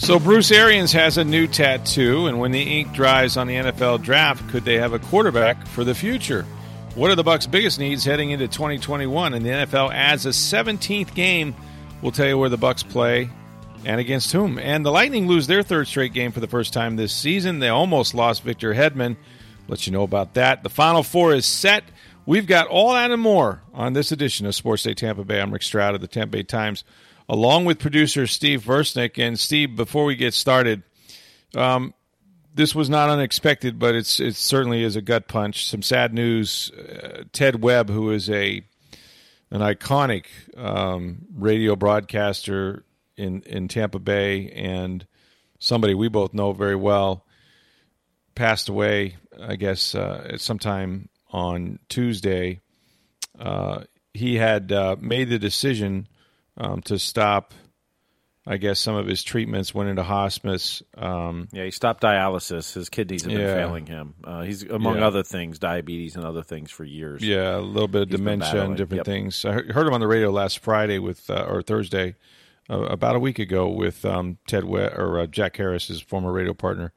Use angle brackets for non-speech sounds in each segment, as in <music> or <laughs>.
So Bruce Arians has a new tattoo, and when the ink dries on the NFL draft, could they have a quarterback for the future? What are the Bucs' biggest needs heading into 2021? And the NFL adds a 17th game. We'll tell you where the Bucs play and against whom. And the Lightning lose their third straight game for the first time this season. They almost lost Victor Hedman. Let you know about that. The Final Four is set. We've got all that and more on this edition of Sports Day Tampa Bay. I'm Rick Stroud of the Tampa Bay Times, along with producer Steve Versnick. And Steve, before we get started, um, this was not unexpected, but it's it certainly is a gut punch. Some sad news: uh, Ted Webb, who is a an iconic um, radio broadcaster in in Tampa Bay and somebody we both know very well, passed away. I guess uh, sometime on Tuesday. Uh, he had uh, made the decision um, to stop I guess some of his treatments went into hospice. Um, yeah, he stopped dialysis. His kidneys have been yeah. failing him. Uh, he's among yeah. other things, diabetes and other things for years. Yeah, a little bit of dementia and different yep. things. I heard him on the radio last Friday with uh, or Thursday, uh, about a week ago with um, Ted we- or uh, Jack Harris, his former radio partner.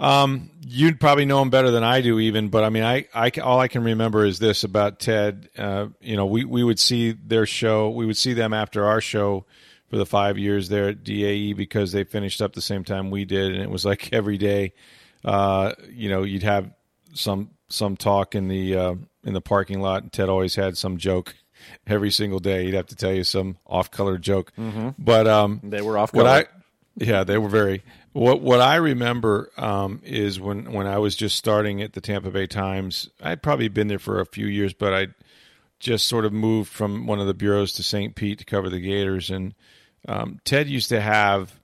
Um, you'd probably know him better than I do, even. But I mean, I, I all I can remember is this about Ted. Uh, you know, we we would see their show. We would see them after our show for the five years there at DAE because they finished up the same time we did, and it was like every day. Uh, you know, you'd have some some talk in the uh, in the parking lot, and Ted always had some joke <laughs> every single day. He'd have to tell you some off color joke, mm-hmm. but um, they were off color. Yeah, they were very. What what I remember um, is when when I was just starting at the Tampa Bay Times. I'd probably been there for a few years, but I just sort of moved from one of the bureaus to St. Pete to cover the Gators, and um, Ted used to have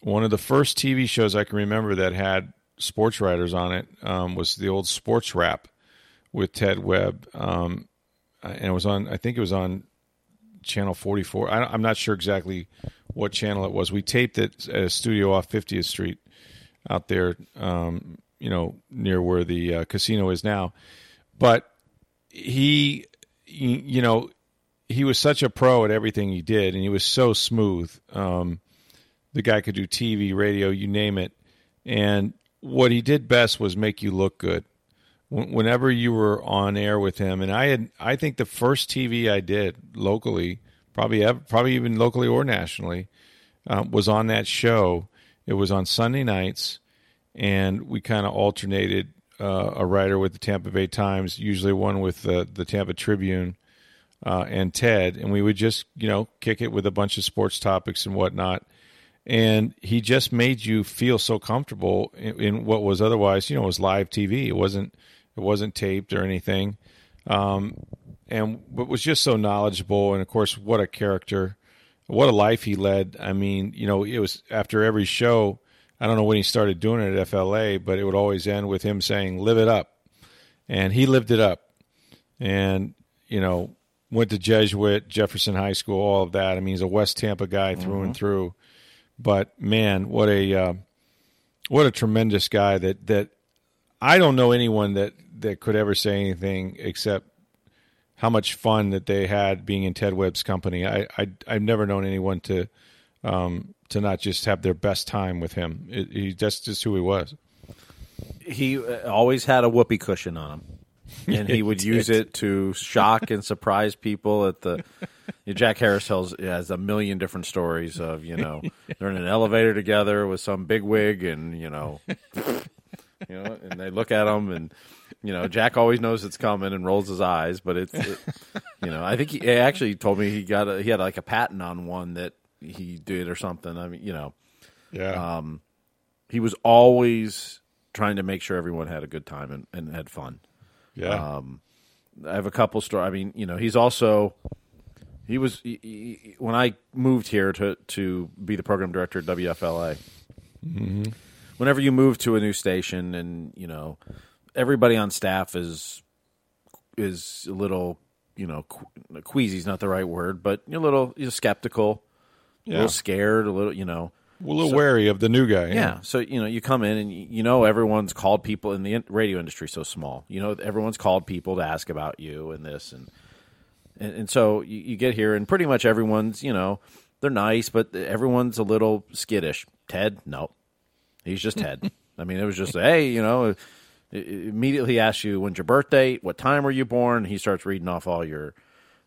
one of the first TV shows I can remember that had sports writers on it um, was the old Sports Wrap with Ted Webb, um, and it was on. I think it was on Channel 44. I, am not sure exactly what channel it was. We taped it at a studio off 50th Street out there, um, you know, near where the uh, casino is now. But he, you know, he was such a pro at everything he did, and he was so smooth. Um, the guy could do TV, radio, you name it. And what he did best was make you look good. Whenever you were on air with him, and I had, I think the first TV I did locally, probably, probably even locally or nationally, uh, was on that show. It was on Sunday nights, and we kind of alternated uh, a writer with the Tampa Bay Times, usually one with the, the Tampa Tribune uh, and Ted, and we would just you know kick it with a bunch of sports topics and whatnot. And he just made you feel so comfortable in, in what was otherwise, you know, was live TV. It wasn't it wasn't taped or anything, um, and but was just so knowledgeable. And of course, what a character, what a life he led. I mean, you know, it was after every show. I don't know when he started doing it at FLA, but it would always end with him saying, "Live it up," and he lived it up. And you know, went to Jesuit, Jefferson High School, all of that. I mean, he's a West Tampa guy through mm-hmm. and through. But man, what a uh, what a tremendous guy that that I don't know anyone that that could ever say anything except how much fun that they had being in Ted Webb's company. I, I I've never known anyone to um, to not just have their best time with him. It, he that's just who he was. He uh, always had a whoopee cushion on him. and he <laughs> would use it to shock and surprise people at the. <laughs> Jack Harris tells has a million different stories of you know <laughs> they're in an elevator together with some big wig and you know, you know, and they look at him and you know Jack always knows it's coming and rolls his eyes, but it's it, you know I think he, actually told me he got a, he had like a patent on one that he did or something. I mean you know, yeah. Um, he was always trying to make sure everyone had a good time and, and had fun. Yeah. Um, I have a couple stories. I mean, you know, he's also He was he, he, when I moved here to to be the program director at WFLA. Whenever you move to a new station, and you know everybody on staff is is a little, you know, que- queasy is not the right word, but you're a little you're skeptical, a little scared, a little, you know. a little wary of the new guy. Yeah. So you know, you come in and you you know everyone's called people in the radio industry so small. You know, everyone's called people to ask about you and this and and, and so you, you get here and pretty much everyone's you know they're nice, but everyone's a little skittish. Ted, no, he's just Ted. <laughs> I mean, it was just hey, you know. Immediately asks you when's your birthday, what time were you born. He starts reading off all your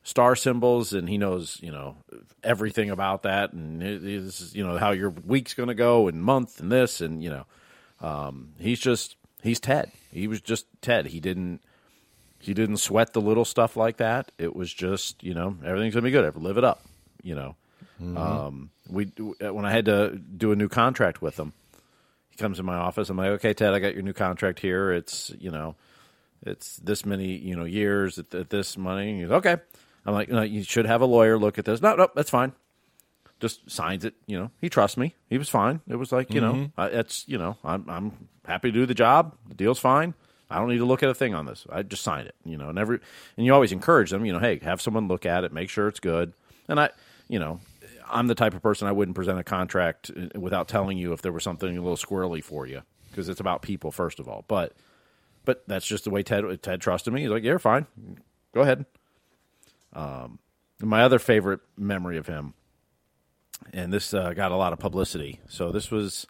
star symbols and he knows you know everything about that. And this is you know how your week's going to go and month and this and you know um, he's just he's ted. He was just ted. He didn't he didn't sweat the little stuff like that. It was just you know everything's going to be good. Live it up you know. Um, we when i had to do a new contract with him he comes in my office i'm like okay ted i got your new contract here it's you know it's this many you know years at, at this money. Okay. I'm like, no, you should have a lawyer look at this. No, no, that's fine. Just signs it. You know, he trusts me. He was fine. It was like, you know, mm-hmm. I, it's you know, I'm I'm happy to do the job. The deal's fine. I don't need to look at a thing on this. I just sign it. You know, and every and you always encourage them. You know, hey, have someone look at it, make sure it's good. And I, you know, I'm the type of person I wouldn't present a contract uh, without telling you if there was something a little squirrely for you because it's about people first of all. But but that's just the way Ted Ted trusted me. He's like, "Yeah, fine. Go ahead." Um, my other favorite memory of him, and this uh, got a lot of publicity. So this was,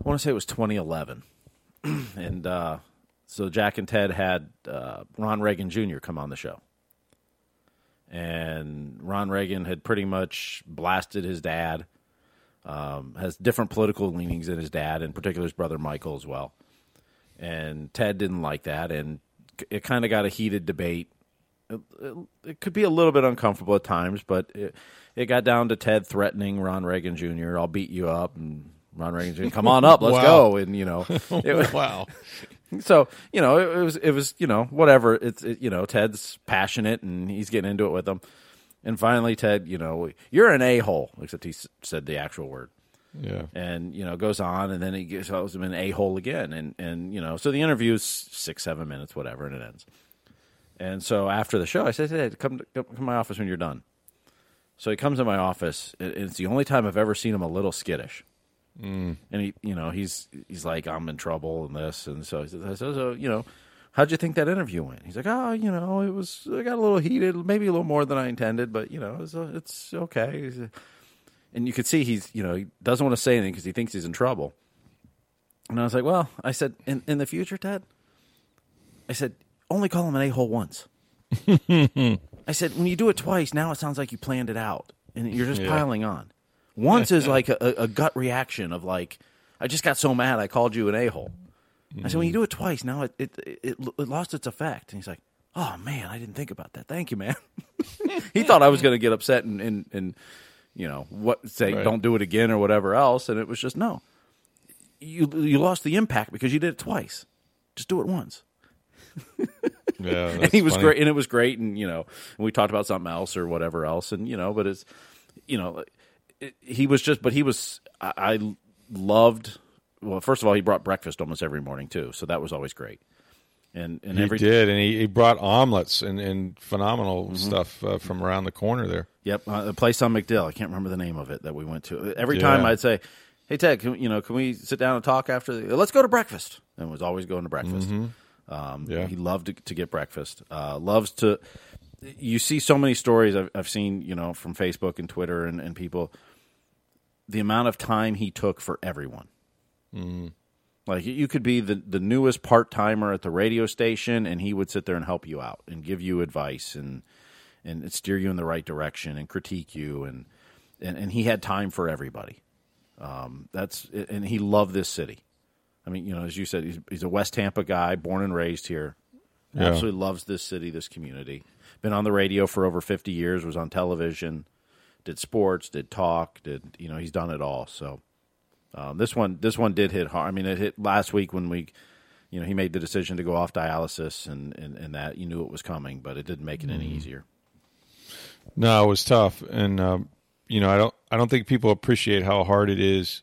I want to say it was 2011, <clears throat> and uh, so Jack and Ted had uh, Ron Reagan Jr. come on the show, and Ron Reagan had pretty much blasted his dad. Um, has different political leanings than his dad, in particular his brother Michael as well and Ted didn't like that, and it kind of got a heated debate. It, it, it could be a little bit uncomfortable at times, but it, it got down to Ted threatening Ron Reagan Jr. "I'll beat you up," and Ron Reagan Jr. "Come on up, let's <laughs> Wow. go," and you know, <laughs> it was, wow. <laughs> so you know, it, it was it was you know whatever. It's it, you know Ted's passionate and he's getting into it with them, and finally Ted, you know, you're an a hole, except he s- said the actual word Yeah. and you know goes on and then he goes him an a hole again and and you know so the interview is six seven minutes whatever and it ends and so after the show I said hey come to, come to my office when you're done so he comes in my office and it's the only time I've ever seen him a little skittish and he you know he's he's like I'm in trouble and this and so he says I said, so you know how'd you think that interview went he's like oh you know it was I got a little heated maybe a little more than I intended but you know it's, uh, it's okay He's, uh, and you could see he's you know he doesn't want to say anything because he thinks he's in trouble. And I was like, well, I said in in the future, Ted, I said only call him an a hole once. <laughs> I said when you do it twice, now it sounds like you planned it out and you're just piling on. Once is <laughs> like a, a gut reaction of like, I just got so mad I called you an a hole. I said when you mm-hmm. do it twice, now it it, it it lost its effect. And he's like, oh man, I didn't think about that. Thank you, man. <laughs> he thought I was going to get upset and and, and you know what say Right. don't do it again or whatever else and it was just no you you lost the impact because you did it twice just do it once <laughs> Yeah. and he was funny. great and it was great and you know and we talked about something else or whatever else and you know but it's you know he was just but he was I, I loved well first of all he brought breakfast almost every morning too so that was always great and and He every did, and he, he brought omelets and, and phenomenal Mm-hmm. stuff uh, from around the corner there. Yep, uh, a place on MacDill. I can't remember the name of it that we went to. Every Yeah. time I'd say, "Hey Ted, can, you know, can we sit down and talk after? The, let's go to breakfast." And was always going to breakfast. Um, Yeah. he loved to, to get breakfast. Uh, loves to. You see so many stories I've, I've seen, you know, from Facebook and Twitter and, and people. The amount of time he took for everyone. Like you could be the the newest part timer at the radio station, and he would sit there and help you out and give you advice and and steer you in the right direction and critique you and and, and he had time for everybody. Um, that's and he loved this city. I mean, you know, as you said, he's, he's a West Tampa guy, born and raised here. Yeah. Absolutely loves this city, this community. Been on the radio for over fifty years. Was on television, did sports, did talk, did you know? He's done it all. So um, this one, this one did hit hard. I mean, it hit last week when we, you know, he made the decision to go off dialysis, and and, and that you knew it was coming, but it didn't make it any easier. No, it was tough, and um, you know, I don't, I don't think people appreciate how hard it is.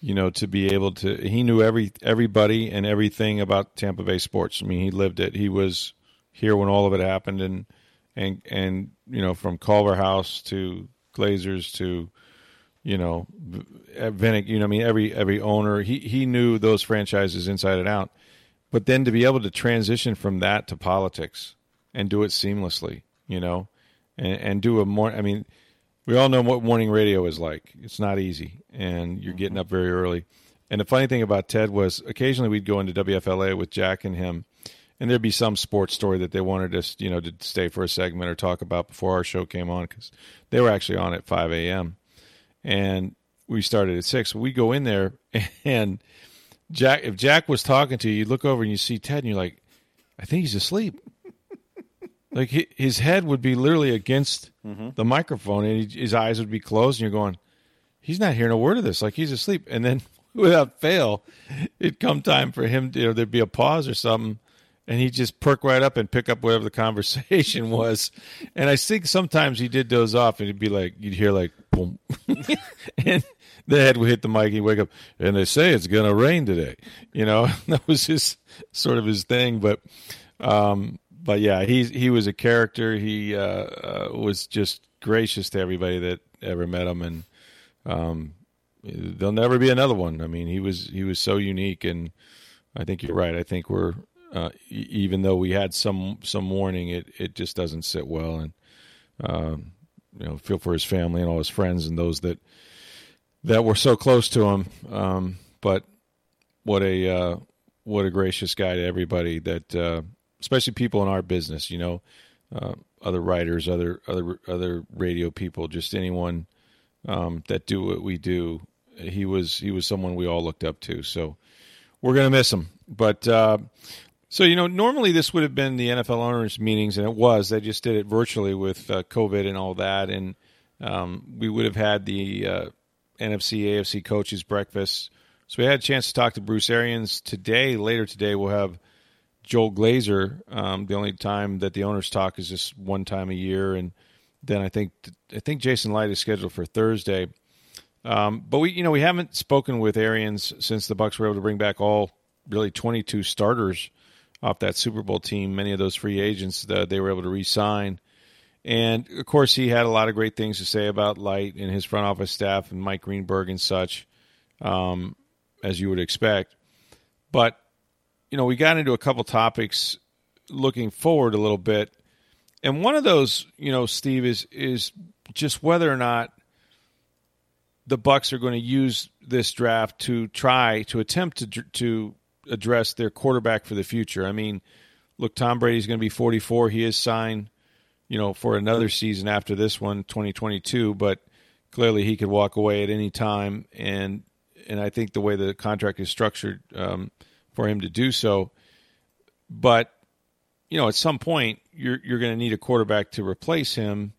You know, to be able to, he knew every everybody and everything about Tampa Bay sports. I mean, he lived it. He was here when all of it happened, and and and you know, from Culverhouse to Glazers to, you know, Vinik. You know, I mean, every every owner, he he knew those franchises inside and out. But then to be able to transition from that to politics and do it seamlessly, you know, and, and do a more, I mean, we all know what morning radio is like. It's not easy, and you're getting mm-hmm. up very early. And the funny thing about Ted was occasionally we'd go into WFLA with Jack and him, and there'd be some sports story that they wanted us, you know, to stay for a segment or talk about before our show came on because they were actually on at 5 a.m. And we started at six. We go in there <laughs> and Jack, if Jack was talking to you, you look over and you see Ted, and you're like, I think he's asleep. <laughs> like his head would be literally against mm-hmm. the microphone, and he, his eyes would be closed, and you're going, he's not hearing a word of this. Like he's asleep. And then, <laughs> without fail, it'd come time for him. To, you know, there'd be a pause or something, and he'd just perk right up and pick up whatever the <laughs> conversation was. And I think sometimes he did doze off, and he'd be like, you'd hear like boom, <laughs> and the head would hit the mic. He'd wake up, and they say it's to rain today. You know, <laughs> that was his sort of his thing. But, um, but yeah, he he was a character. He uh, uh, was just gracious to everybody that ever met him, and um, there'll never be another one. I mean, he was he was so unique, and I think you're right. I think we're uh, even though we had some some warning, it it just doesn't sit well, and um, you know, feel for his family and all his friends and those that that were so close to him. Um, but what a uh, what a gracious guy to everybody that, uh, especially people in our business, you know, uh, other writers, other other other radio people, just anyone um, that do what we do. He was he was someone we all looked up to. So we're gonna miss him. But uh, so you know, normally this would have been the NFL owners' meetings, and it was. They just did it virtually with uh, COVID and all that, and um, we would have had the uh, NFC AFC coaches breakfast. So we had a chance to talk to Bruce Arians today. Later today, we'll have Joel Glazer. Um, the only time that the owners talk is just one time a year, and then I think I think Jason Licht is scheduled for Thursday. Um, but we, you know, we haven't spoken with Arians since the Bucs were able to bring back all really 22 starters off that Super Bowl team. Many of those free agents that they were able to re-sign. And of course, he had a lot of great things to say about Licht and his front office staff and Mike Greenberg and such, um, as you would expect. But, you know, we got into a couple topics looking forward a little bit. And one of those, you know, Steve, is is just whether or not the Bucs are going to use this draft to try to attempt to to address their quarterback for the future. I mean, look, Tom Brady's going to be 44. He is signed you know, for another season after this one, 2022. But clearly, he could walk away at any time, and and I think the way the contract is structured um, for him to do so. But you know, at some point, you're you're going to need a quarterback to replace him,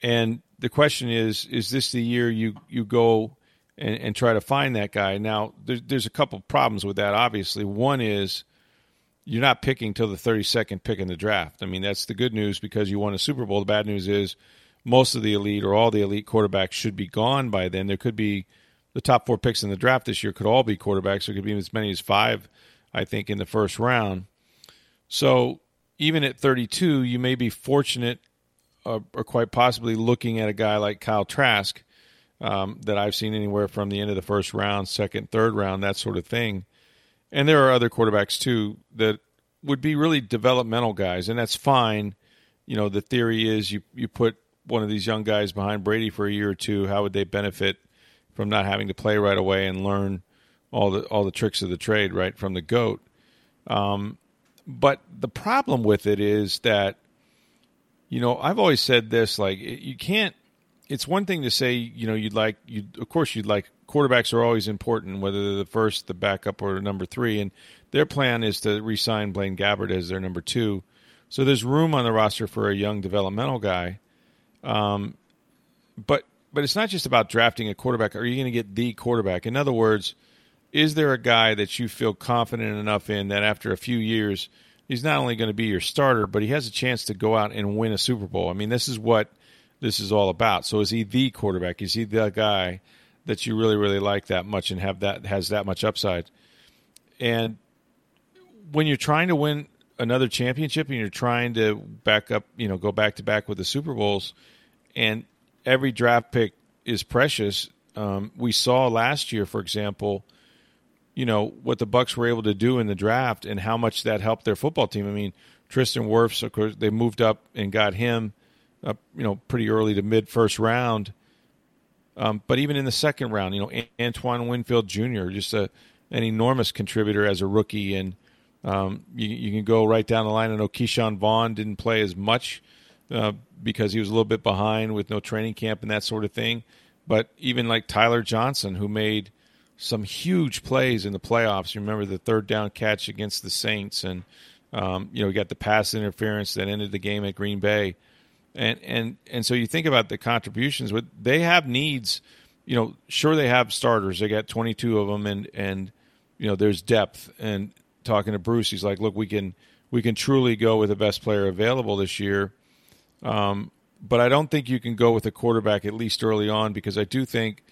and the question is: Is this the year you you go and, and try to find that guy? Now, there's there's a couple problems with that. Obviously, one is you're not picking till the 32nd pick in the draft. I mean, that's the good news because you won a Super Bowl. The bad news is most of the elite or all the elite quarterbacks should be gone by then. There could be the top four picks in the draft this year could all be quarterbacks. There could be as many as five, I think, in the first round. So even at 32, you may be fortunate uh, or quite possibly looking at a guy like Kyle Trask um, that I've seen anywhere from the end of the first round, second, third round, that sort of thing and there are other quarterbacks too that would be really developmental guys, and that's fine. You know, the theory is you you put one of these young guys behind Brady for a year or two. How would they benefit from not having to play right away and learn all the all the tricks of the trade right from the goat? Um, but the problem with it is that you know I've always said this: like you can't. It's one thing to say you know you'd like you of course you'd like quarterbacks are always important, whether they're the first, the backup, or number three. And their plan is to re-sign Blaine Gabbert as their number two. So there's room on the roster for a young developmental guy. Um, but but it's not just about drafting a quarterback. Are you going to get the quarterback? In other words, is there a guy that you feel confident enough in that after a few years he's not only going to be your starter, but he has a chance to go out and win a Super Bowl. I mean, this is what this is all about. So is he the quarterback? Is he the guy that you really really like that much and have that has that much upside? And when you're trying to win another championship and you're trying to back up, you know, go back to back with the Super Bowls, and every draft pick is precious. Um, we saw last year, for example, you know what the Bucs were able to do in the draft and how much that helped their football team. I mean, Tristan Wirfs, of course, they moved up and got him, up, you know, pretty early to mid first round. Um, but even in the second round, you know, Antoine Winfield Jr. just a an enormous contributor as a rookie, and um, you, you, can go right down the line. I know Ke'Shawn Vaughn didn't play as much uh, because he was a little bit behind with no training camp and that sort of thing. But even like Tyler Johnson, who made some huge plays in the playoffs. You remember the third down catch against the Saints, and um, you know, we got the pass interference that ended the game at Green Bay, and and and so you think about the contributions. But they have needs. You know, sure they have starters. They got 22 of them, and and you know, there's depth. And talking to Bruce, he's like, look, we can we can truly go with the best player available this year. Um, but I don't think you can go with a quarterback at least early on because I do think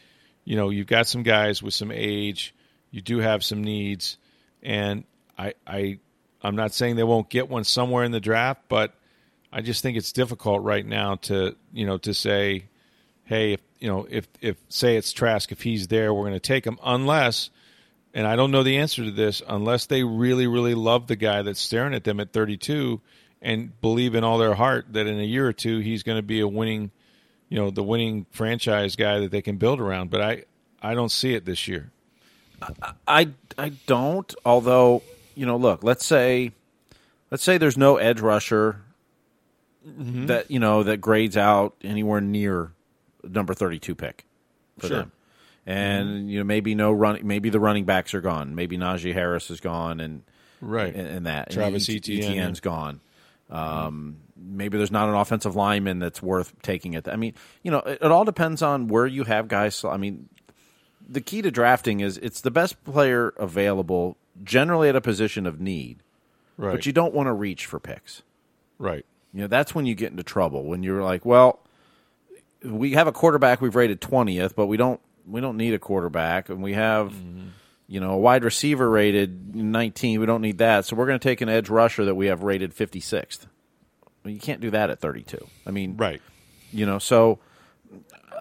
you know, you've got some guys with some age, you do have some needs, and I, I, I'm not saying they won't get one somewhere in the draft, but I just think it's difficult right now to, you know, to say, hey, if you know, if if say it's Trask, if he's there, we're going to take him, unless, and I don't know the answer to this, unless they really, really love the guy that's staring at them at 32 and believe in all their heart that in a year or two he's going to be a winning you know the winning franchise guy that they can build around. But I I don't see it this year. I I don't. Although you know, look, let's say let's say there's no edge rusher mm-hmm. that you know that grades out anywhere near number 32 pick for sure. them. And mm-hmm. you know maybe no run maybe the running backs are gone. Maybe Najee Harris is gone and right and, and that Travis and Etienne, Etienne's gone. Um, maybe there's not an offensive lineman that's worth taking it. I mean, you know, it, it, all depends on where you have guys. I mean, the key to drafting is it's the best player available, generally at a position of need. Right. But you don't want to reach for picks. Right. You know, that's when you get into trouble. When you're like, well, we have a quarterback we've rated twentieth, but we don't we don't need a quarterback, and we have. Mm-hmm you know, a wide receiver rated 19. We don't need that. So we're going to take an edge rusher that we have rated 56th. Well, you can't do that at 32. I mean, right. You know, so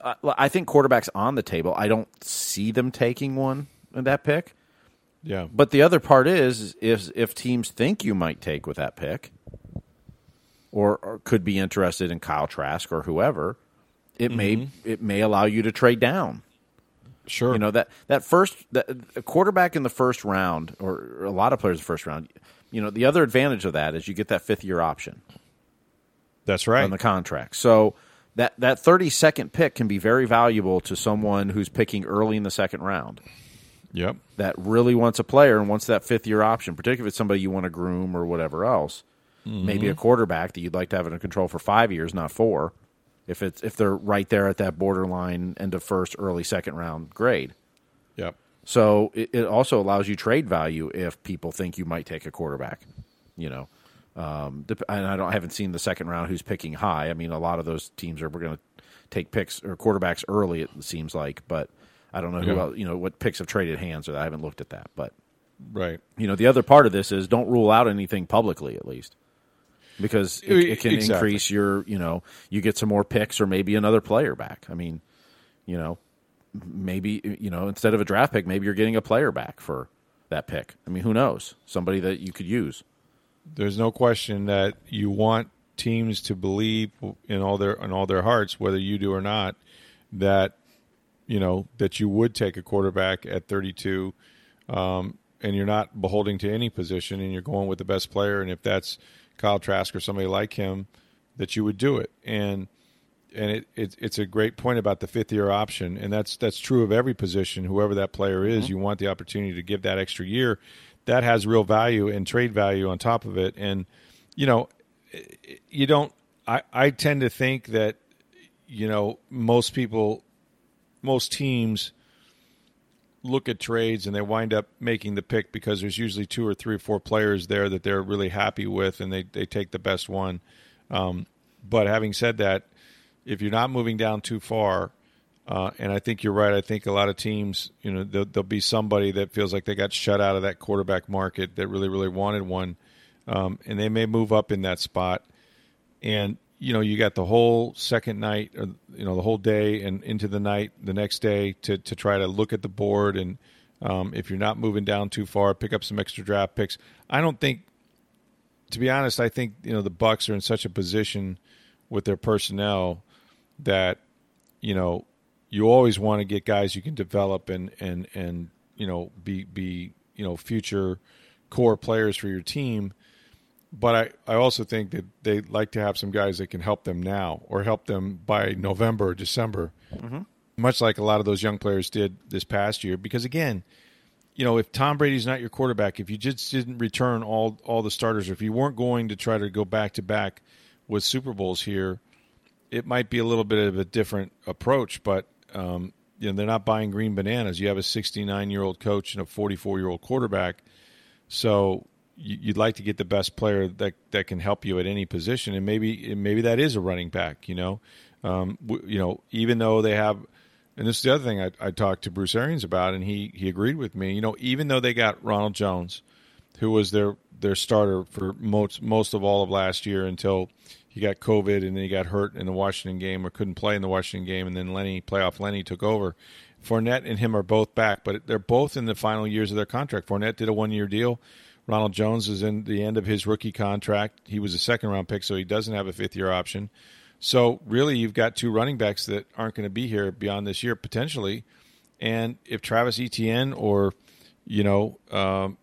I, I think quarterbacks on the table. I don't see them taking one in that pick. Yeah. But the other part is, is if teams think you might take with that pick, or, or could be interested in Kyle Trask or whoever, it mm-hmm. may it may allow you to trade down. Sure. You know that that first that, a quarterback in the first round, or a lot of players in the first round. You know the other advantage of that is you get that fifth year option. That's right on the contract. So that that thirty second pick can be very valuable to someone who's picking early in the second round. Yep. That really wants a player and wants that fifth year option, particularly if it's somebody you want to groom or whatever else. Mm-hmm. Maybe a quarterback that you'd like to have in control for five years, not four if it's if they're right there at that borderline end of first, early second round grade. Yep. So it, it also allows you trade value if people think you might take a quarterback. You know, um, and I don't I haven't seen the second round who's picking high. I mean, a lot of those teams are we're going to take picks or quarterbacks early. It seems like, but I don't know who else, you know what picks have traded hands. Or I haven't looked at that, but right. You know, the other part of this is don't rule out anything publicly at least because it, it can exactly. increase your, you know, you get some more picks or maybe another player back. I mean, you know, maybe you know instead of a draft pick, maybe you're getting a player back for that pick. I mean, who knows? Somebody that you could use. There's no question that you want teams to believe in all their in all their hearts, whether you do or not, that you know that you would take a quarterback at 32, um, and you're not beholding to any position, and you're going with the best player. And if that's Kyle Trask or somebody like him, that you would do it. And and it, it, it's a great point about the fifth year option, and that's that's true of every position. Whoever that player is, mm-hmm. you want the opportunity to give that extra year. That has real value and trade value on top of it. And you know, you don't. I I tend to think that you know most people, most teams look at trades and they wind up making the pick because there's usually two or three or four players there that they're really happy with and they, they take the best one. Um, but having said that, if you're not moving down too far, uh, and I think you're right. I think a lot of teams, you know, there'll, there'll, be somebody that feels like they got shut out of that quarterback market that really, really wanted one, um, and they may move up in that spot. And you know, you got the whole second night, or you know, the whole day and into the night, the next day to to try to look at the board and um, if you're not moving down too far, pick up some extra draft picks. I don't think, to be honest, I think you know the Bucs are in such a position with their personnel that you know you always want to get guys you can develop and and and you know be be you know future core players for your team. But I, I also think that they like to have some guys that can help them now or help them by November or December, mm-hmm. much like a lot of those young players did this past year. Because again, you know, if Tom Brady's not your quarterback, if you just didn't return all all the starters, or if you weren't going to try to go back to back with Super Bowls here, it might be a little bit of a different approach. But um, you know, they're not buying green bananas. You have a 69 year old coach and a 44 year old quarterback, so you'd like to get the best player that that can help you at any position, and maybe maybe that is a running back. You know, um, you know, even though they have, and this is the other thing I, I talked to Bruce Arians about, and he he agreed with me. You know, even though they got Ronald Jones, who was their their starter for most most of all of last year until he got COVID and then he got hurt in the Washington game or couldn't play in the Washington game, and then Lenny playoff Lenny took over. Fournette and him are both back, but they're both in the final years of their contract. Fournette did a one year deal. Ronald Jones is in the end of his rookie contract. He was a second round pick, so he doesn't have a fifth year option. So really, you've got two running backs that aren't going to be here beyond this year potentially. And if Travis Etienne or you know um,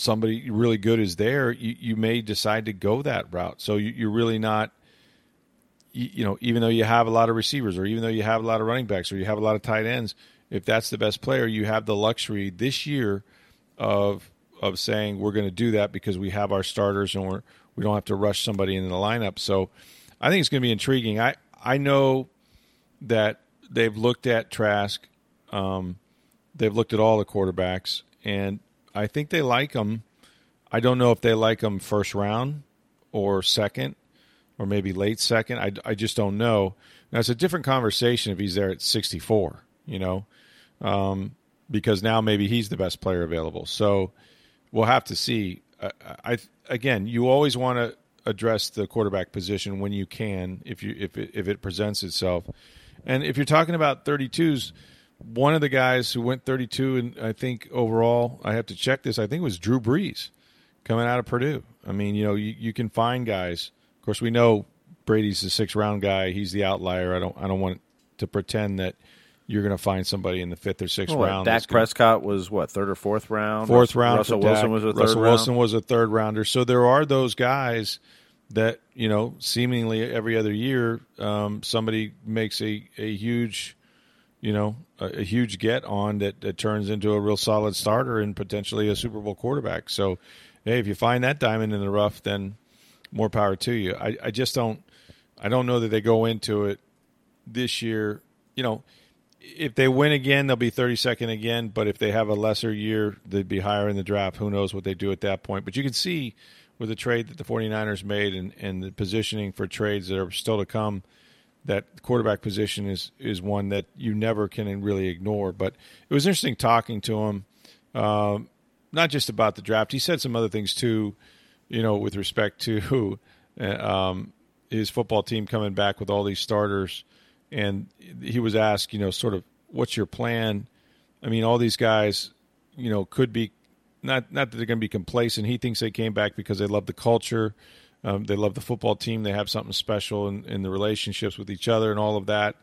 somebody really good is there, you, you may decide to go that route. So you, you're really not, you, you, know, even though you have a lot of receivers or even though you have a lot of running backs or you have a lot of tight ends, if that's the best player, you have the luxury this year of of saying we're going to do that because we have our starters and we're we don't have to rush somebody in the lineup. So I think it's going to be intriguing. I I know that they've looked at Trask, um, they've looked at all the quarterbacks, and I think they like him. I don't know if they like him first round or second or maybe late second. I, I just don't know. Now it's a different conversation if he's there at 64, you know, um, because now maybe he's the best player available. So we'll have to see. I, I again, you always want to address the quarterback position when you can, if you if it, if it presents itself. And if you're talking about 32s, one of the guys who went 32, and I think overall, I have to check this. I think it was Drew Brees coming out of Purdue. I mean, you know, you, you can find guys. Of course, we know Brady's the six round guy. He's the outlier. I don't I don't want to pretend that you're going to find somebody in the fifth or sixth round. Dak Prescott was what third or fourth round. Fourth round. Russell Wilson was a third Russell round. Wilson was a third rounder. So there are those guys that you know seemingly every other year um, somebody makes a a huge you know, a, a, huge get on that, that turns into a real solid starter and potentially a Super Bowl quarterback. So, hey, if you find that diamond in the rough, then more power to you. I, I just don't, I don't know that they go into it this year. You know, if they win again, they'll be 32nd again. But if they have a lesser year, they'd be higher in the draft. Who knows what they do at that point? But you can see with the trade that the 49ers made and, and the positioning for trades that are still to come – that quarterback position is is one that you never can really ignore. But it was interesting talking to him, uh, not just about the draft. He said some other things too, you know, with respect to <laughs> uh, um, his football team coming back with all these starters. And he was asked, you know, sort of, what's your plan? I mean, all these guys, you know, could be not not that they're going to be complacent. He thinks they came back because they love the culture. Um, they love the football team. They have something special in, in the relationships with each other and all of that.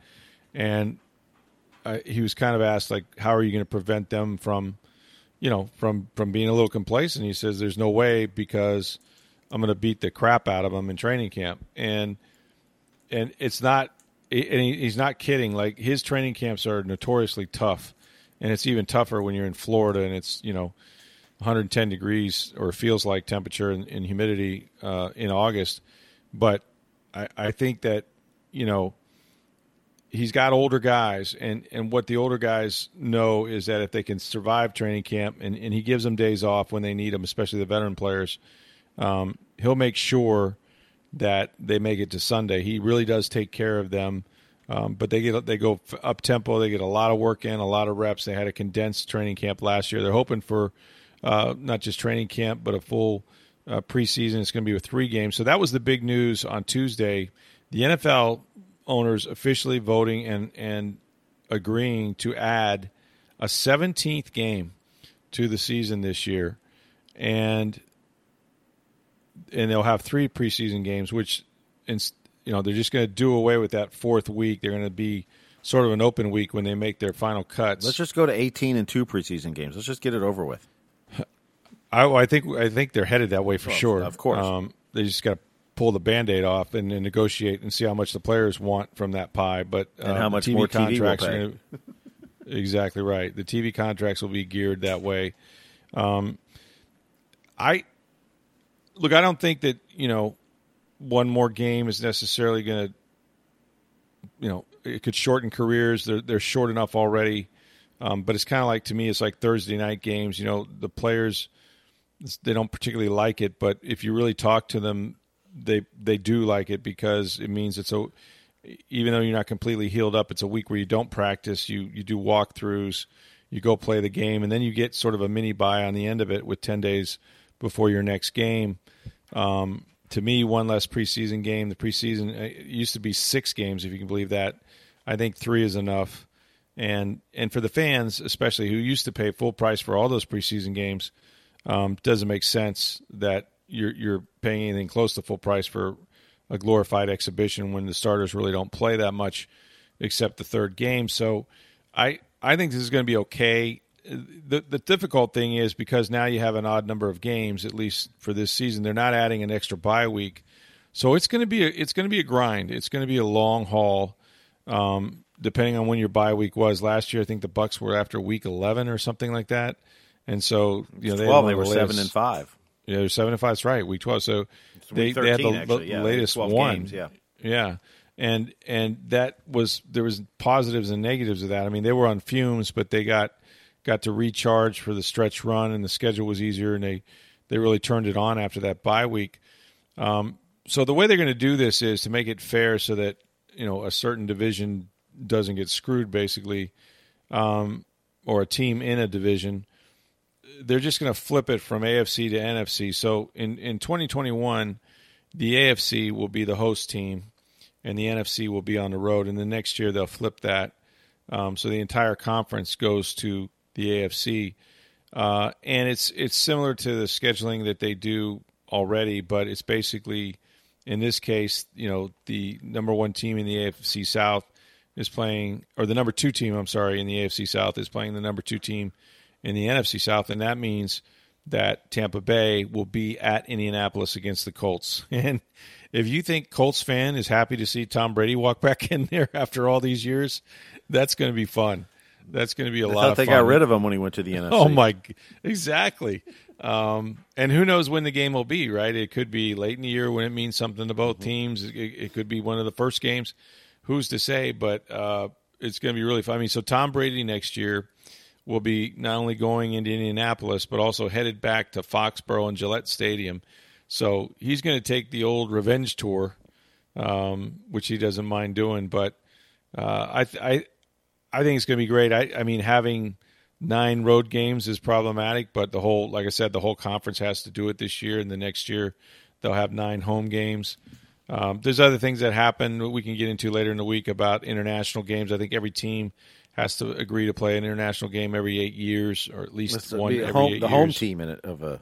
And uh, he was kind of asked, like, how are you going to prevent them from, you know, from from being a little complacent? He says, "There's no way because I'm going to beat the crap out of them in training camp." And and it's not, and he's not kidding. Like his training camps are notoriously tough, and it's even tougher when you're in Florida and it's you know 110 degrees or feels like temperature and, and humidity uh, in August. But I, I, think that you know he's got older guys, and and what the older guys know is that if they can survive training camp, and and he gives them days off when they need them, especially the veteran players, um, he'll make sure that they make it to Sunday. He really does take care of them. Um, but they get they go up tempo. They get a lot of work in, a lot of reps. They had a condensed training camp last year. They're hoping for uh, not just training camp, but a full uh, preseason. It's going to be with three games. So that was the big news on Tuesday. The NFL owners officially voting and and agreeing to add a 17th game to the season this year, and and they'll have three preseason games, which you know they're just going to do away with that fourth week. They're going to be sort of an open week when they make their final cuts. Let's just go to 18 and two preseason games. Let's just get it over with. I, I think I think they're headed that way for Well, sure. of course. um, they just got to pull the band-aid off and, and negotiate and see how much the players want from that pie. But uh, And how much TV more TV will contracts are pay. gonna- <laughs> exactly right. The TV contracts will be geared that way. Um, I look. I don't think that you know one more game is necessarily going to. You know, it could shorten careers. They're they're short enough already. Um, but it's kind of like to me, it's like Thursday night games. You know, the players they don't particularly like it, but if you really talk to them, they they do like it because it means it's a even though you're not completely healed up, it's a week where you don't practice. You you do walkthroughs, you go play the game, and then you get sort of a mini bye on the end of it with ten days before your next game. Um, to me, one less preseason game. The preseason uh, used to be six games, if you can believe that. I think three is enough, and and for the fans, especially who used to pay full price for all those preseason games, um, doesn't make sense that you're you're paying anything close to full price for a glorified exhibition when the starters really don't play that much except the third game. So I I think this is going to be okay. The the difficult thing is because now you have an odd number of games at least for this season. They're not adding an extra bye week. So it's going to be a, it's going to be a grind. It's going to be a long haul. Um, depending on when your bye week was last year, I think the Bucs were after week eleven or something like that, and so you know they, Twelve. They were the seven and five. yeah, they're seven and five. That's right. Week twelve. So they, week they had the, actually, yeah, latest 12 one. games, yeah. yeah, and and that was there was positives and negatives of that. I mean, they were on fumes, but they got got to recharge for the stretch run, and the schedule was easier, and they they really turned it on after that bye week. Um, so the way they're going to do this is to make it fair, so that you know a certain division doesn't get screwed, basically, um, or a team in a division they're just going to flip it from AFC to NFC. So in in 2021, the AFC will be the host team, and the NFC will be on the road. And the next year they'll flip that, um, so the entire conference goes to the AFC. Uh, and it's it's similar to the scheduling that they do already, but it's basically in this case, you know, the number one team in the AFC South is playing, or the number two team, I'm sorry, in the AFC South is playing the number two team in the NFC South, and that means that Tampa Bay will be at Indianapolis against the Colts. <laughs> And if you think Colts fan is happy to see Tom Brady walk back in there <laughs> after all these years, that's going to be fun. That's going to be a I lot thought they fun. got rid of him when he went to the NFC. <laughs> Oh my, exactly. Um, and who knows when the game will be? Right? It could be late in the year when it means something to both teams. It, it could be one of the first games. Who's to say? But uh, it's going to be really fun. I mean, so Tom Brady next year will be not only going into Indianapolis but also headed back to Foxborough and Gillette Stadium. So he's going to take the old revenge tour, um, which he doesn't mind doing. But uh, I, I, I think it's going to be great. I, I mean, having nine road games is problematic, but the whole, like I said, the whole conference has to do it this year, and the next year they'll have nine home games. Um, there's other things that happen we can get into later in the week about international games. I think every team has to agree to play an international game every eight years, or at least one every home, eight the years. home team in it of a.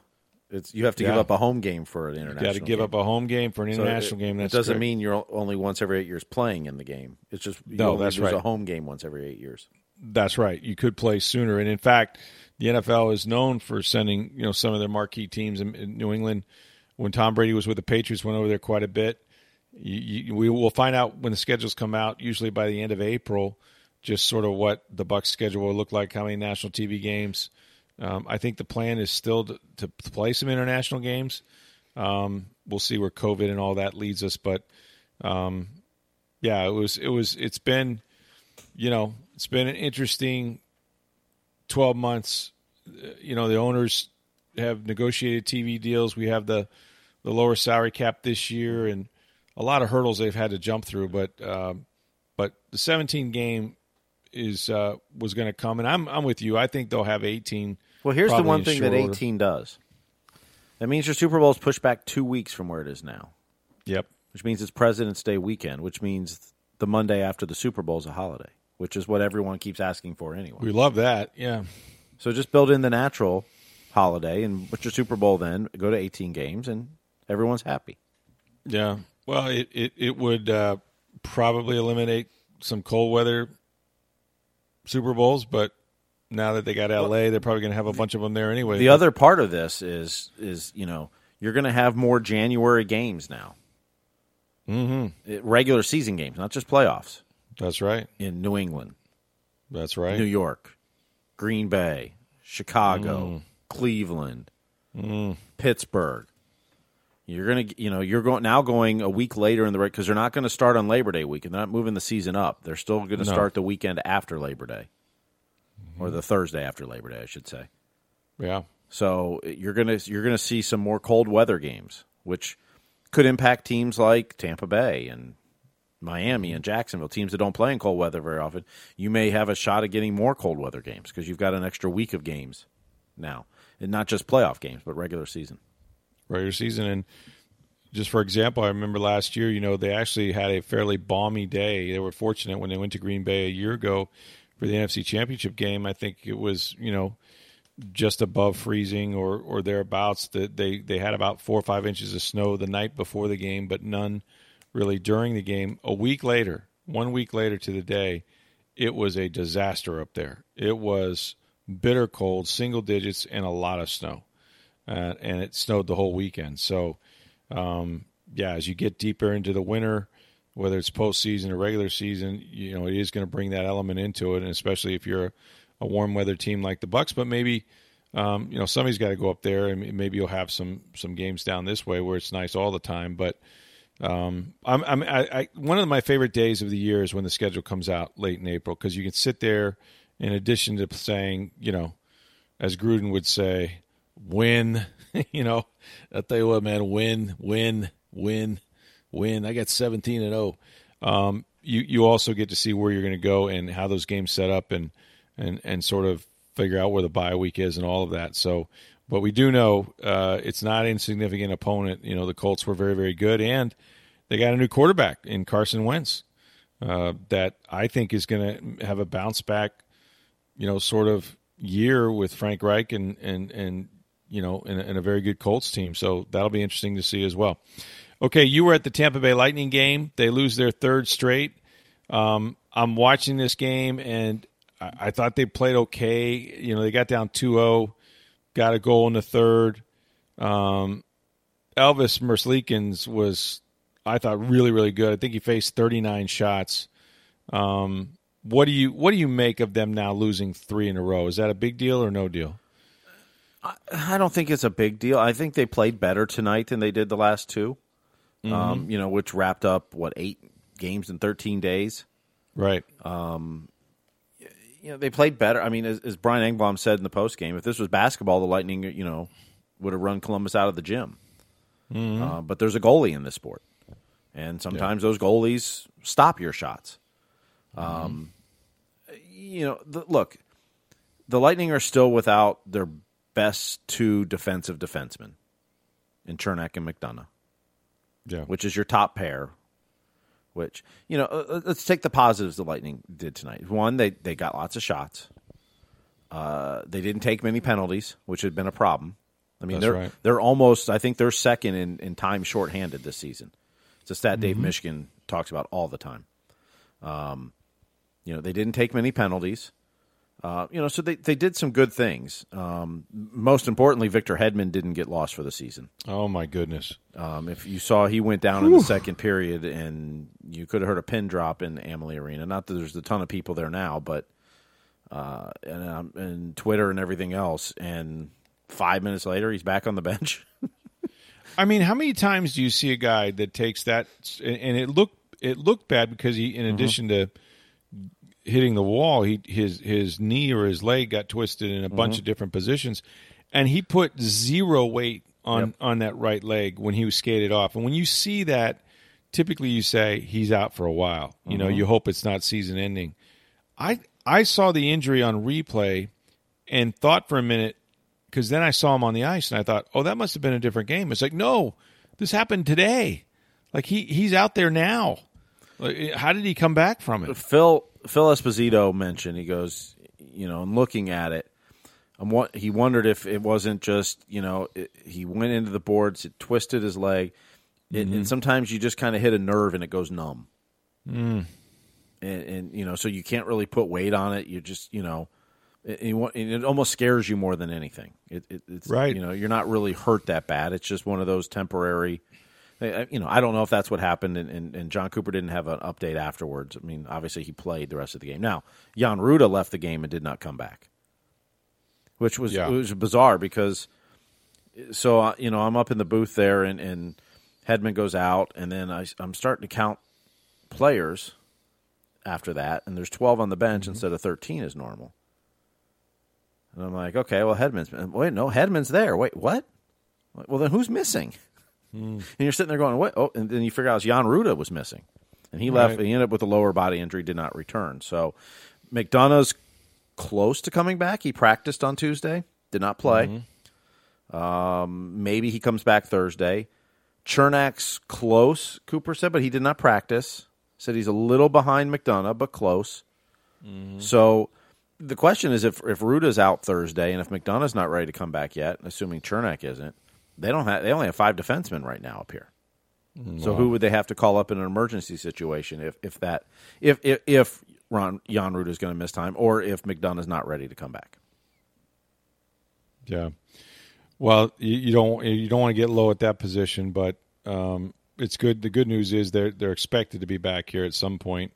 It's you have to give up a home game for an international. Got to give game. up a home game for an So international it, game. That's it doesn't correct. mean you're only once every eight years playing in the game. It's just you No, that's right. a home game once every eight years. That's right. You could play sooner, and in fact, the NFL is known for sending you know some of their marquee teams in, in New England. When Tom Brady was with the Patriots, went over there quite a bit. You, you, we will find out when the schedules come out, usually by the end of April, just sort of what the Bucs schedule will look like, how many national TV games. Um, I think the plan is still to, to, play some international games. Um, we'll see where COVID and all that leads us, but um, yeah, it was it was it's been you know, it's been an interesting 12 months. Uh, You know, the owners have negotiated TV deals. We have the the lower salary cap this year, and a lot of hurdles they've had to jump through. But um, but the 17 game is uh, was going to come, and I'm I'm with you. I think they'll have 18. Well, here's the one thing that order. 18 does. That means your Super Bowl is pushed back two weeks from where it is now, Yep. which means it's President's Day weekend, which means the Monday after the Super Bowl is a holiday, which is what everyone keeps asking for anyway. We love that. Yeah. So just build in the natural holiday and put your Super Bowl then, go to 18 games, and everyone's happy. Yeah. Well, it it, it would uh, probably eliminate some cold weather Super Bowls, but now that they got LA, they're probably going to have a bunch of them there anyway. The other part of this is is you know you're going to have more January games now, mm-hmm. regular season games, not just playoffs That's right. in New England, That's right. New York, Green Bay, Chicago, Cleveland, Pittsburgh. You're gonna, you know, you're going now going a week later in the because they're not going to start on Labor Day week, and they're not moving the season up. They're still going to No. start the weekend after Labor Day, or the Thursday after Labor Day, I should say. Yeah. So you're gonna you're gonna see some more cold weather games, which could impact teams like Tampa Bay and Miami and Jacksonville, teams that don't play in cold weather very often. You may have a shot at getting more cold weather games because you've got an extra week of games now, and not just playoff games, but regular season. Regular season. And just for example, I remember last year, you know, they actually had a fairly balmy day. They were fortunate when they went to Green Bay a year ago for the NFC Championship game. I think it was, you know, just above freezing or, or thereabouts. That they, they had about four or five inches of snow the night before the game, but none really during the game. A week later, one week later to the day, it was a disaster up there. It was bitter cold, single digits, and a lot of snow uh, and it snowed the whole weekend. So, um, yeah, as you get deeper into the winter, whether it's postseason or regular season, you know it is going to bring that element into it, and especially if you're a, warm weather team like the Bucs. But maybe um, you know somebody's got to go up there, and maybe you'll have some some games down this way where it's nice all the time. But um, I'm, I'm I, I, one of my favorite days of the year is when the schedule comes out late in April because you can sit there. In addition to saying, you know, as Gruden would say, win. <laughs> you know, I tell you what, man, win, win, win, win. I got seventeen and zero. Um, you you also get to see where you're going to go and how those games set up and and and sort of figure out where the bye week is and all of that. So, but we do know uh, it's not an insignificant opponent. You know, the Colts were very very good and they got a new quarterback in Carson Wentz uh, that I think is going to have a bounce back. You know, sort of year with Frank Reich and and and you know, in a, in a very good Colts team. So that'll be interesting to see as well. Okay, you were at the Tampa Bay Lightning game. They lose their third straight. Um, I'm watching this game, and I, I thought they played okay. You know, they got down 2-0, got a goal in the third. Um, Elvis Merzlikins was, I thought, really, really good. I think he faced 39 shots. Um, what do you what do you make of them now losing three in a row? Is that a big deal or no deal? I don't think it's a big deal. I think they played better tonight than they did the last 2 um, you know, which wrapped up what eight games in thirteen days. Right. you know, they played better. I mean, as, as Brian Engblom said in the post game, if this was basketball, the Lightning, you know, would have run Columbus out of the gym. Uh, but there's a goalie in this sport, and sometimes those goalies stop your shots. Um, you know, the, look, the Lightning are still without their best two defensive defensemen in Cernak and McDonagh yeah. which is your top pair. Which you know, uh, let's take the positives the Lightning did tonight. One, they they got lots of shots. Uh, they didn't take many penalties, which had been a problem. I mean, That's they're right. they're almost. I think they're second in, in time shorthanded this season. It's a stat Mm-hmm. Dave Mishkin talks about all the time. Um, you know, they didn't take many penalties. Uh, you know, so they, they did some good things. Um, most importantly, Victor Hedman didn't get lost for the season. Oh my goodness. Um, if you saw, he went down in the second period, and you could have heard a pin drop in Amalie Arena. Not that there's a ton of people there now, but uh, and, um, and Twitter and everything else. And five minutes later, he's back on the bench. <laughs> I mean, how many times do you see a guy that takes that and it looked it looked bad because he, in addition to hitting the wall, he his his knee or his leg got twisted in a Mm-hmm. bunch of different positions, and he put zero weight on Yep. on that right leg when he was skated off. And when you see that, typically you say he's out for a while. You Mm-hmm. know, you hope it's not season ending. I I saw the injury on replay and thought for a minute because then I saw him on the ice and I thought, oh, that must have been a different game. It's like, no, this happened today. Like he he's out there now. Like, how did he come back from it? Phil Phil Esposito mentioned he goes, you know, and looking at it, I'm what he wondered if it wasn't just you know it, he went into the boards, it twisted his leg, it, and mm-hmm. sometimes you just kind of hit a nerve and it goes numb, mm. and, and you know so you can't really put weight on it. You just you know. It, it and it almost scares you more than anything. It, it, it's Right. You know, you're not really hurt that bad. It's just one of those temporary. I- You know, I don't know if that's what happened, and, and, and John Cooper didn't have an update afterwards. I mean, obviously he played the rest of the game. Now, Jan Rutta left the game and did not come back, which was Yeah. was bizarre because. So uh, you know, I'm up in the booth there, and, and Hedman goes out, and then I, I'm starting to count players after that, and there's 12 on the bench instead of 13 as normal. And I'm like, okay, well, Hedman's wait, no, Hedman's there. Wait, what? Well, then who's missing? And you're sitting there going, what? Oh, and then you figure out Jan Rutta was missing, and he left. Right. He ended up with a lower body injury, did not return. So McDonagh's close to coming back. He practiced on Tuesday, did not play. Um, maybe he comes back Thursday. Cernak's close, Cooper said, but he did not practice. Said he's a little behind McDonagh, but close. So the question is if if Rutta's out Thursday and if McDonagh's not ready to come back yet, assuming Cernak isn't, they don't have they only have five defensemen right now up here. So who would they have to call up in an emergency situation if if that if if, if Ron Jan is going to miss time or if McDonagh's not ready to come back? Yeah. Well, you, you don't you don't want to get low at that position, but um, it's good. The good news is they're they're expected to be back here at some point.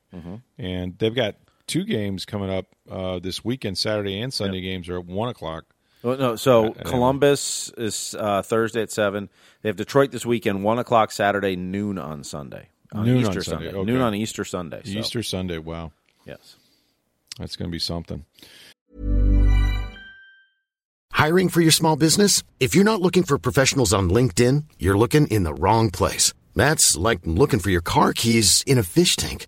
and they've got two games coming up uh, this weekend. Saturday and Sunday games are at one o'clock. Well, no, so Columbus is uh, Thursday at seven. They have Detroit this weekend, one o'clock Saturday, noon on Sunday. On Noon on Easter Sunday, okay. Noon on Easter Sunday. so, Easter Sunday. Wow, Yes. that's going to be something. Hiring for your small business? If you're not looking for professionals on LinkedIn, you're looking in the wrong place. That's like looking for your car keys in a fish tank.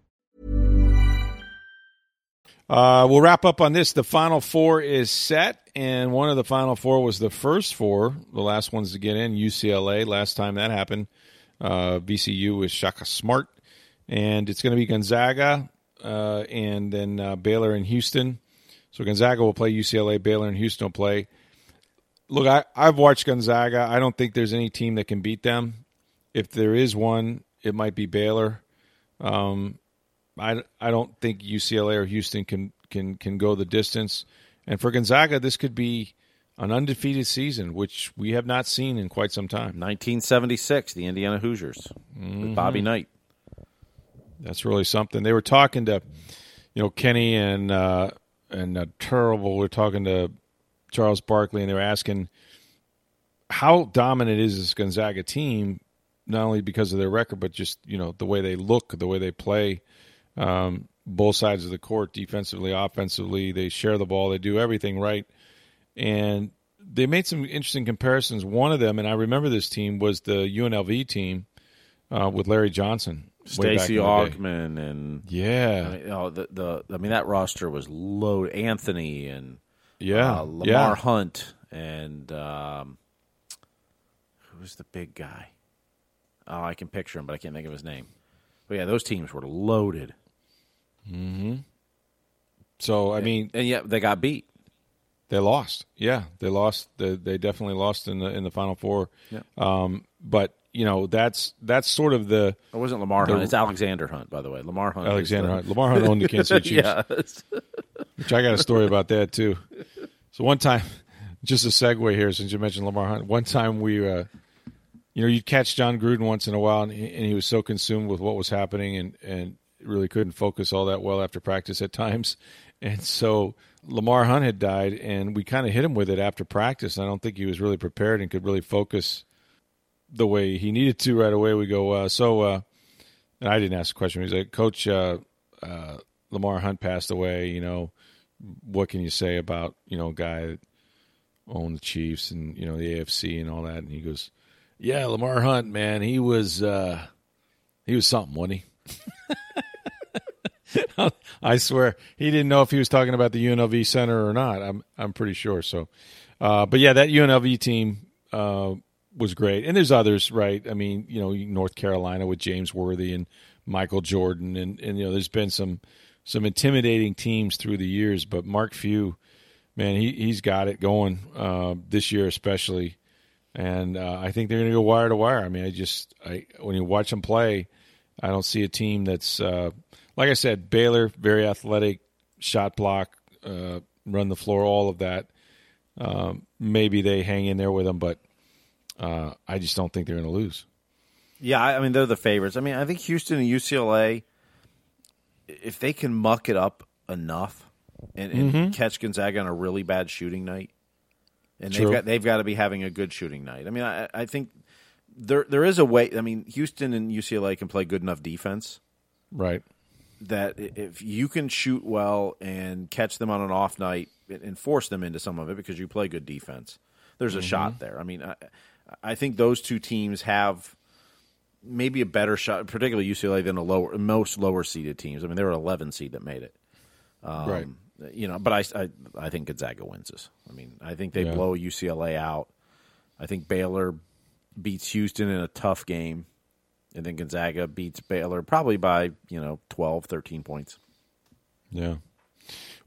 Uh, we'll wrap up on this. The final four is set, and one of the final four was the first four. The last ones to get in UCLA. Last time that happened, uh, VCU was Shaka Smart, and it's going to be Gonzaga, uh, and then uh, Baylor and Houston. So Gonzaga will play UCLA. Baylor and Houston will play. Look, I, I've watched Gonzaga. I don't think there's any team that can beat them. If there is one, it might be Baylor. I, I don't think UCLA or Houston can, can can go the distance. And for Gonzaga, this could be an undefeated season, which we have not seen in quite some time. 1976, the Indiana Hoosiers with Bobby Knight. That's really something. They were talking to, you know, Kenny and uh, and uh, Terrible. We're talking to Charles Barkley, and they were asking how dominant is this Gonzaga team, not only because of their record, but just you know the way they look, the way they play. Um, both sides of the court, defensively, offensively, they share the ball, they do everything right, and they made some interesting comparisons. One of them, and I remember this team, was the UNLV team uh, with Larry Johnson, Stacy in the day. Augmon and Yeah, I mean, oh, the, the I mean that roster was loaded. Anthony and yeah, uh, Lamar yeah. Hunt and um, who was the big guy? Oh, I can picture him, but I can't think of his name. But yeah, those teams were loaded, So I mean, and yet they got beat. they lost. Yeah, they lost. They, they definitely lost in the in the final four. Yeah. Um, but you know that's that's sort of the It wasn't Lamar The- Hunt. It's Alexander Hunt, by the way. Lamar Hunt. Alexander the- Hunt. Lamar Hunt owned the Kansas <laughs> City Chiefs, yeah. which I got a story about that too. So one time, <laughs> just a segue here, since you mentioned Lamar Hunt. One time we uh, you know, you'd catch John Gruden once in a while, and he, and he was so consumed with what was happening, and and really couldn't focus all that well after practice at times. And so Lamar Hunt had died, and we kind of hit him with it after practice. I don't think he was really prepared and could really focus the way he needed to right away. We go, uh, so, uh, and I didn't ask a question. He's like, Coach, uh, uh, Lamar Hunt passed away. You know, what can you say about you know a guy that owned the Chiefs and you know the AFC and all that? And he goes, Yeah, Lamar Hunt, man, he was uh, he was something, wasn't he? <laughs> <laughs> I swear he didn't know if he was talking about the UNLV center or not. I'm I'm pretty sure. So, uh, but yeah, that UNLV team uh, was great, and there's others, right? I mean, you know, North Carolina with James Worthy and Michael Jordan, and and you know, there's been some some intimidating teams through the years, but Mark Few, man, he he's got it going uh, this year especially, and uh, I think they're going to go wire to wire. I mean, I just I when you watch them play, I don't see a team that's uh, like I said, Baylor, very athletic, shot block, uh, run the floor, all of that. Um, maybe they hang in there with them, but uh, I just don't think they're going to lose. Yeah, I mean they're the favorites. I mean, I think Houston and UCLA, if they can muck it up enough and, and mm-hmm. catch Gonzaga on a really bad shooting night, and True. they've got they've got to be having a good shooting night. I mean, I, I think there there is a way. I mean, Houston and UCLA can play good enough defense, right? That if you can shoot well and catch them on an off night and force them into some of it because you play good defense, there's a mm-hmm. shot there. I mean, I, I think those two teams have maybe a better shot, particularly UCLA, than a lower most lower seeded teams. I mean, there were 11 seed that made it. Um, right. You know, but I, I, I think Gonzaga wins this. I mean, I think they yeah. blow UCLA out. I think Baylor beats Houston in a tough game, and then Gonzaga beats Baylor probably by you know 12, 13 points. Yeah.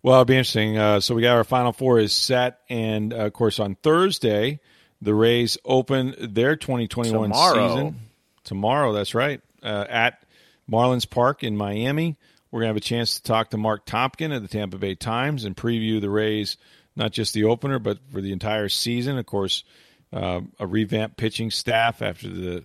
Well, it'll be interesting. Uh, so we got our Final Four is set, and uh, of course on Thursday, the Rays open their 2021 Tomorrow. season tomorrow. That's right. Uh, at Marlins Park in Miami. We're going to have a chance to talk to Mark Topkin of the Tampa Bay Times and preview the Rays, not just the opener, but for the entire season. Of course, uh, a revamped pitching staff after the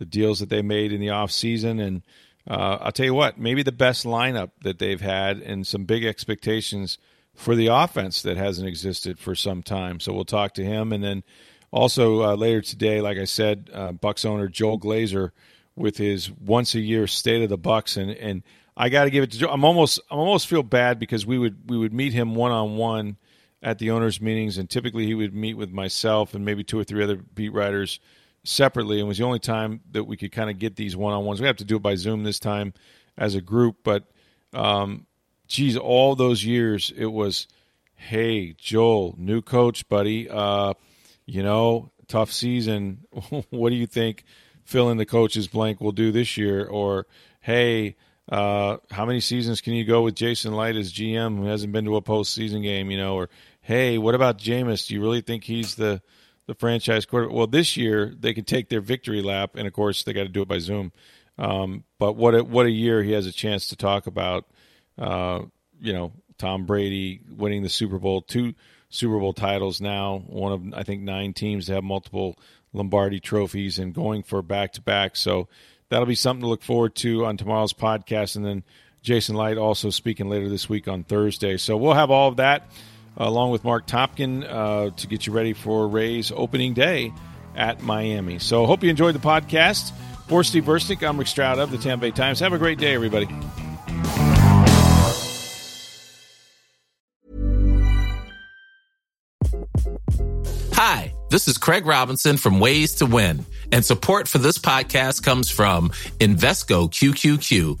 the deals that they made in the off season, and uh, I'll tell you what, maybe the best lineup that they've had, and some big expectations for the offense that hasn't existed for some time. So we'll talk to him, and then also, uh, later today, like I said, uh, Bucs owner Joel Glazer with his once a year State of the Bucs, and and I got to give it to Joel. I'm almost I almost feel bad because we would we would meet him one on one at the owners' meetings, and typically he would meet with myself and maybe two or three other beat writers separately, and was the only time that we could kind of get these one on ones. We have to do it by Zoom this time as a group, but um, geez, all those years it was, hey Joel, new coach, buddy. Uh, you know, tough season. <laughs> what do you think fill in the coach's blank will do this year? Or, hey, uh, how many seasons can you go with Jason Licht as GM who hasn't been to a postseason game? You know, or hey, what about Jameis? Do you really think he's the the franchise quarterback? Well, this year they can take their victory lap, and of course they got to do it by Zoom. Um, but what a, what a year he has a chance to talk about. Uh, you know, Tom Brady winning the Super Bowl, two Super Bowl titles now, one of I think nine teams to have multiple Lombardi trophies and going for back to back. So that'll be something to look forward to on tomorrow's podcast. And then Jason Licht also speaking later this week on Thursday. So we'll have all of that along with Mark Topkin uh, to get you ready for Ray's opening day at Miami. So hope you enjoyed the podcast. For Steve Versnick, I'm Rick Stroud of the Tampa Bay Times. Have a great day, everybody. Hi, this is Craig Robinson from Ways to Win, and support for this podcast comes from Invesco QQQ,